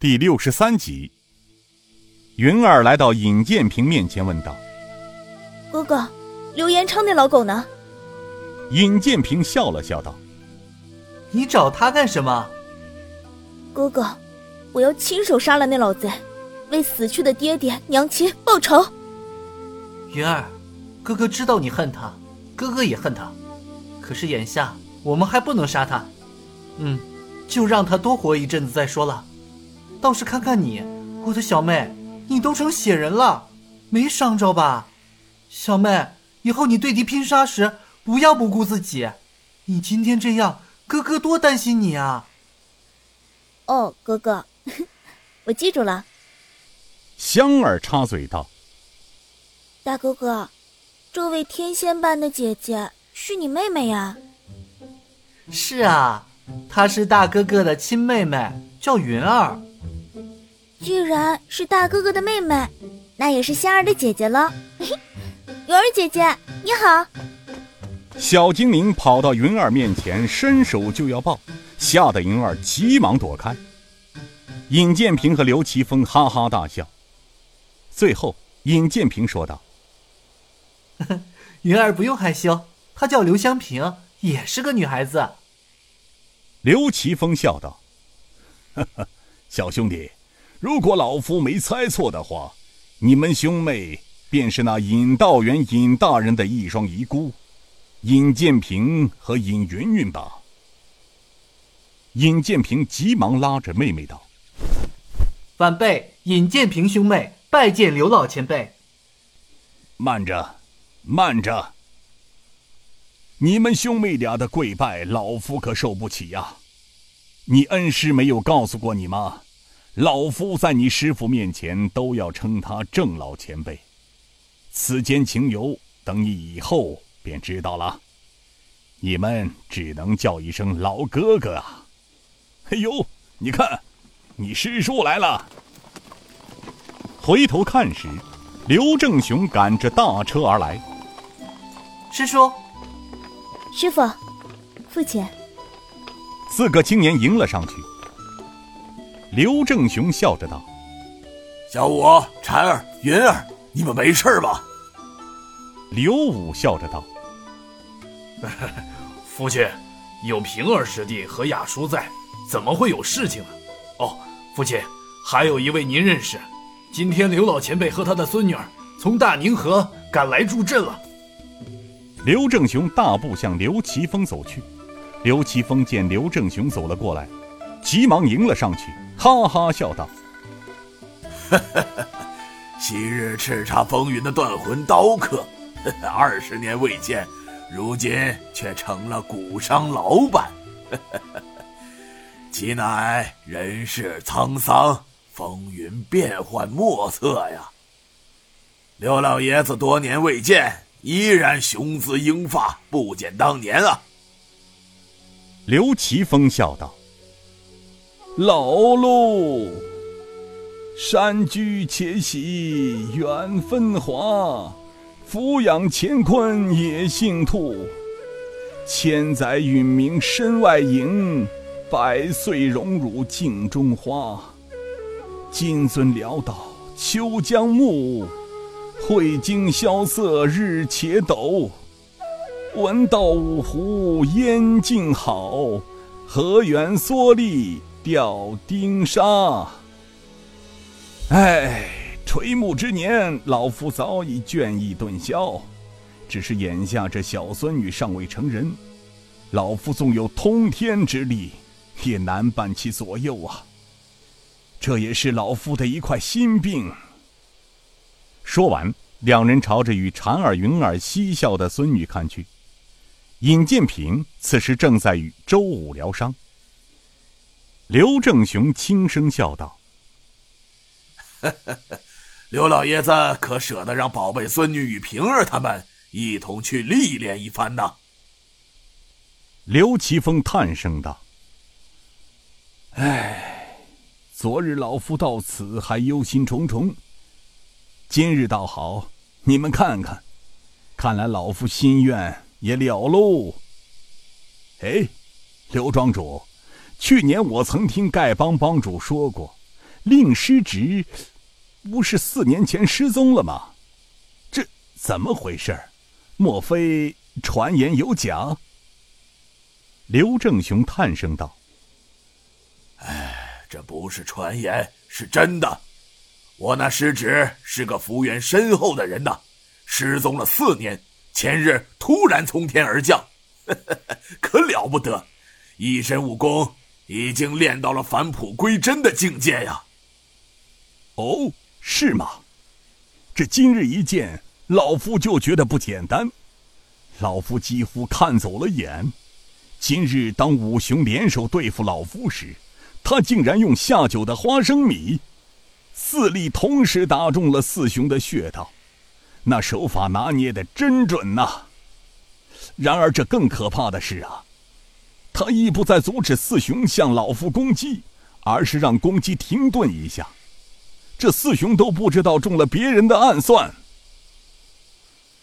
第六十三集，云儿来到尹建平面前，问道：“哥哥，刘延昌那老狗呢？”尹建平笑了笑道：“你找他干什么？”哥哥，我要亲手杀了那老贼，为死去的爹爹娘亲报仇。云儿，哥哥知道你恨他，哥哥也恨他，可是眼下我们还不能杀他。嗯，就让他多活一阵子再说了。倒是看看你，我的小妹，你都成血人了，没伤着吧？小妹，以后你对敌拼杀时不要不顾自己。你今天这样，哥哥多担心你啊！哦，哥哥，我记住了。香儿插嘴道：“大哥哥，这位天仙般的姐姐是你妹妹呀？”“是啊，她是大哥哥的亲妹妹，叫云儿。”既然是大哥哥的妹妹，那也是仙儿的姐姐了。云儿姐姐，你好。小精灵跑到云儿面前，伸手就要抱，吓得云儿急忙躲开。尹建平和刘奇峰哈哈大笑。最后，尹建平说道：“ 云儿不用害羞，她叫刘香平，也是个女孩子。”刘奇峰笑道：“ 小兄弟。”如果老夫没猜错的话，你们兄妹便是那尹道元尹大人的一双遗孤，尹建平和尹云云吧？尹建平急忙拉着妹妹道：“晚辈尹建平兄妹拜见刘老前辈。”慢着，慢着！你们兄妹俩的跪拜，老夫可受不起呀！你恩师没有告诉过你吗？老夫在你师傅面前都要称他郑老前辈，此间情由，等你以后便知道了。你们只能叫一声老哥哥啊！哎呦，你看，你师叔来了。回头看时，刘正雄赶着大车而来。师叔，师傅，父亲。四个青年迎了上去。刘正雄笑着道：“小五、婵儿、云儿，你们没事吧？”刘武笑着道：“ 父亲，有平儿师弟和雅叔在，怎么会有事情啊？哦，父亲，还有一位您认识，今天刘老前辈和他的孙女儿从大宁河赶来助阵了。”刘正雄大步向刘奇峰走去，刘奇峰见刘正雄走了过来，急忙迎了上去。哈哈笑道：“ 昔日叱咤风云的断魂刀客，二十年未见，如今却成了古商老板。其乃人世沧桑，风云变幻莫测呀。刘老爷子多年未见，依然雄姿英发，不减当年啊。”刘奇峰笑道。老喽，山居且喜远芬华，俯仰乾坤野性兔。千载殒命身外影，百岁荣辱镜中花。金樽潦倒秋将暮，慧经萧瑟日且陡。闻道五湖烟尽好，河源缩力。吊丁沙。哎，垂暮之年，老夫早已倦意顿消，只是眼下这小孙女尚未成人，老夫纵有通天之力，也难伴其左右啊。这也是老夫的一块心病。说完，两人朝着与婵儿、云儿嬉笑的孙女看去。尹建平此时正在与周武疗伤。刘正雄轻声笑道：“ 刘老爷子可舍得让宝贝孙女与平儿他们一同去历练一番呢？”刘奇峰叹声道：“唉，昨日老夫到此还忧心忡忡，今日倒好，你们看看，看来老夫心愿也了喽。哎，刘庄主。”去年我曾听丐帮帮主说过，令师侄不是四年前失踪了吗？这怎么回事？莫非传言有假？刘正雄叹声道：“哎，这不是传言，是真的。我那师侄是个福缘深厚的人呐，失踪了四年，前日突然从天而降，可了不得，一身武功已经练到了返璞归真的境界呀。”哦，是吗？这今日一见，老夫就觉得不简单。老夫几乎看走了眼。今日当五雄联手对付老夫时，他竟然用下酒的花生米，四粒同时打中了四雄的穴道，那手法拿捏的真准呐！然而这更可怕的是啊，他亦不再阻止四雄向老夫攻击，而是让攻击停顿一下。这四雄都不知道中了别人的暗算。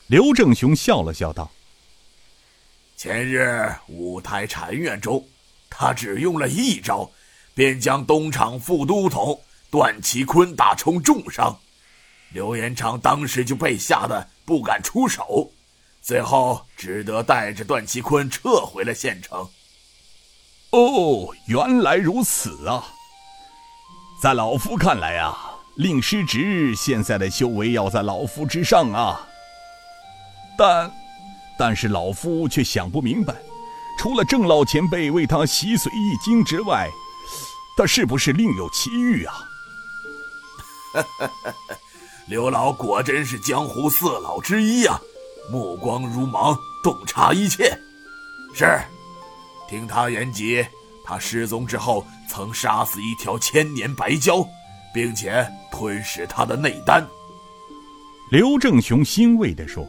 刘正雄笑了笑道：“前日五台禅院中，他只用了一招，便将东厂副都统段其坤打成重伤。刘延昌当时就被吓得不敢出手，最后只得带着段其坤撤回了县城。”哦，原来如此啊！在老夫看来啊。令师侄现在的修为要在老夫之上啊，但，但是老夫却想不明白，除了郑老前辈为他洗髓易经之外，他是不是另有其欲啊？刘老果真是江湖四老之一啊，目光如芒，洞察一切。是，听他言及，他失踪之后曾杀死一条千年白蛟。并且吞噬他的内丹。刘正雄欣慰地说。